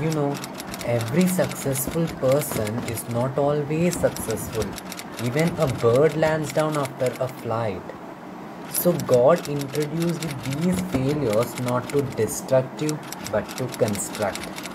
You know, every successful person is not always successful. Even a bird lands down after a flight. So God introduced these failures not to destruct you but to construct.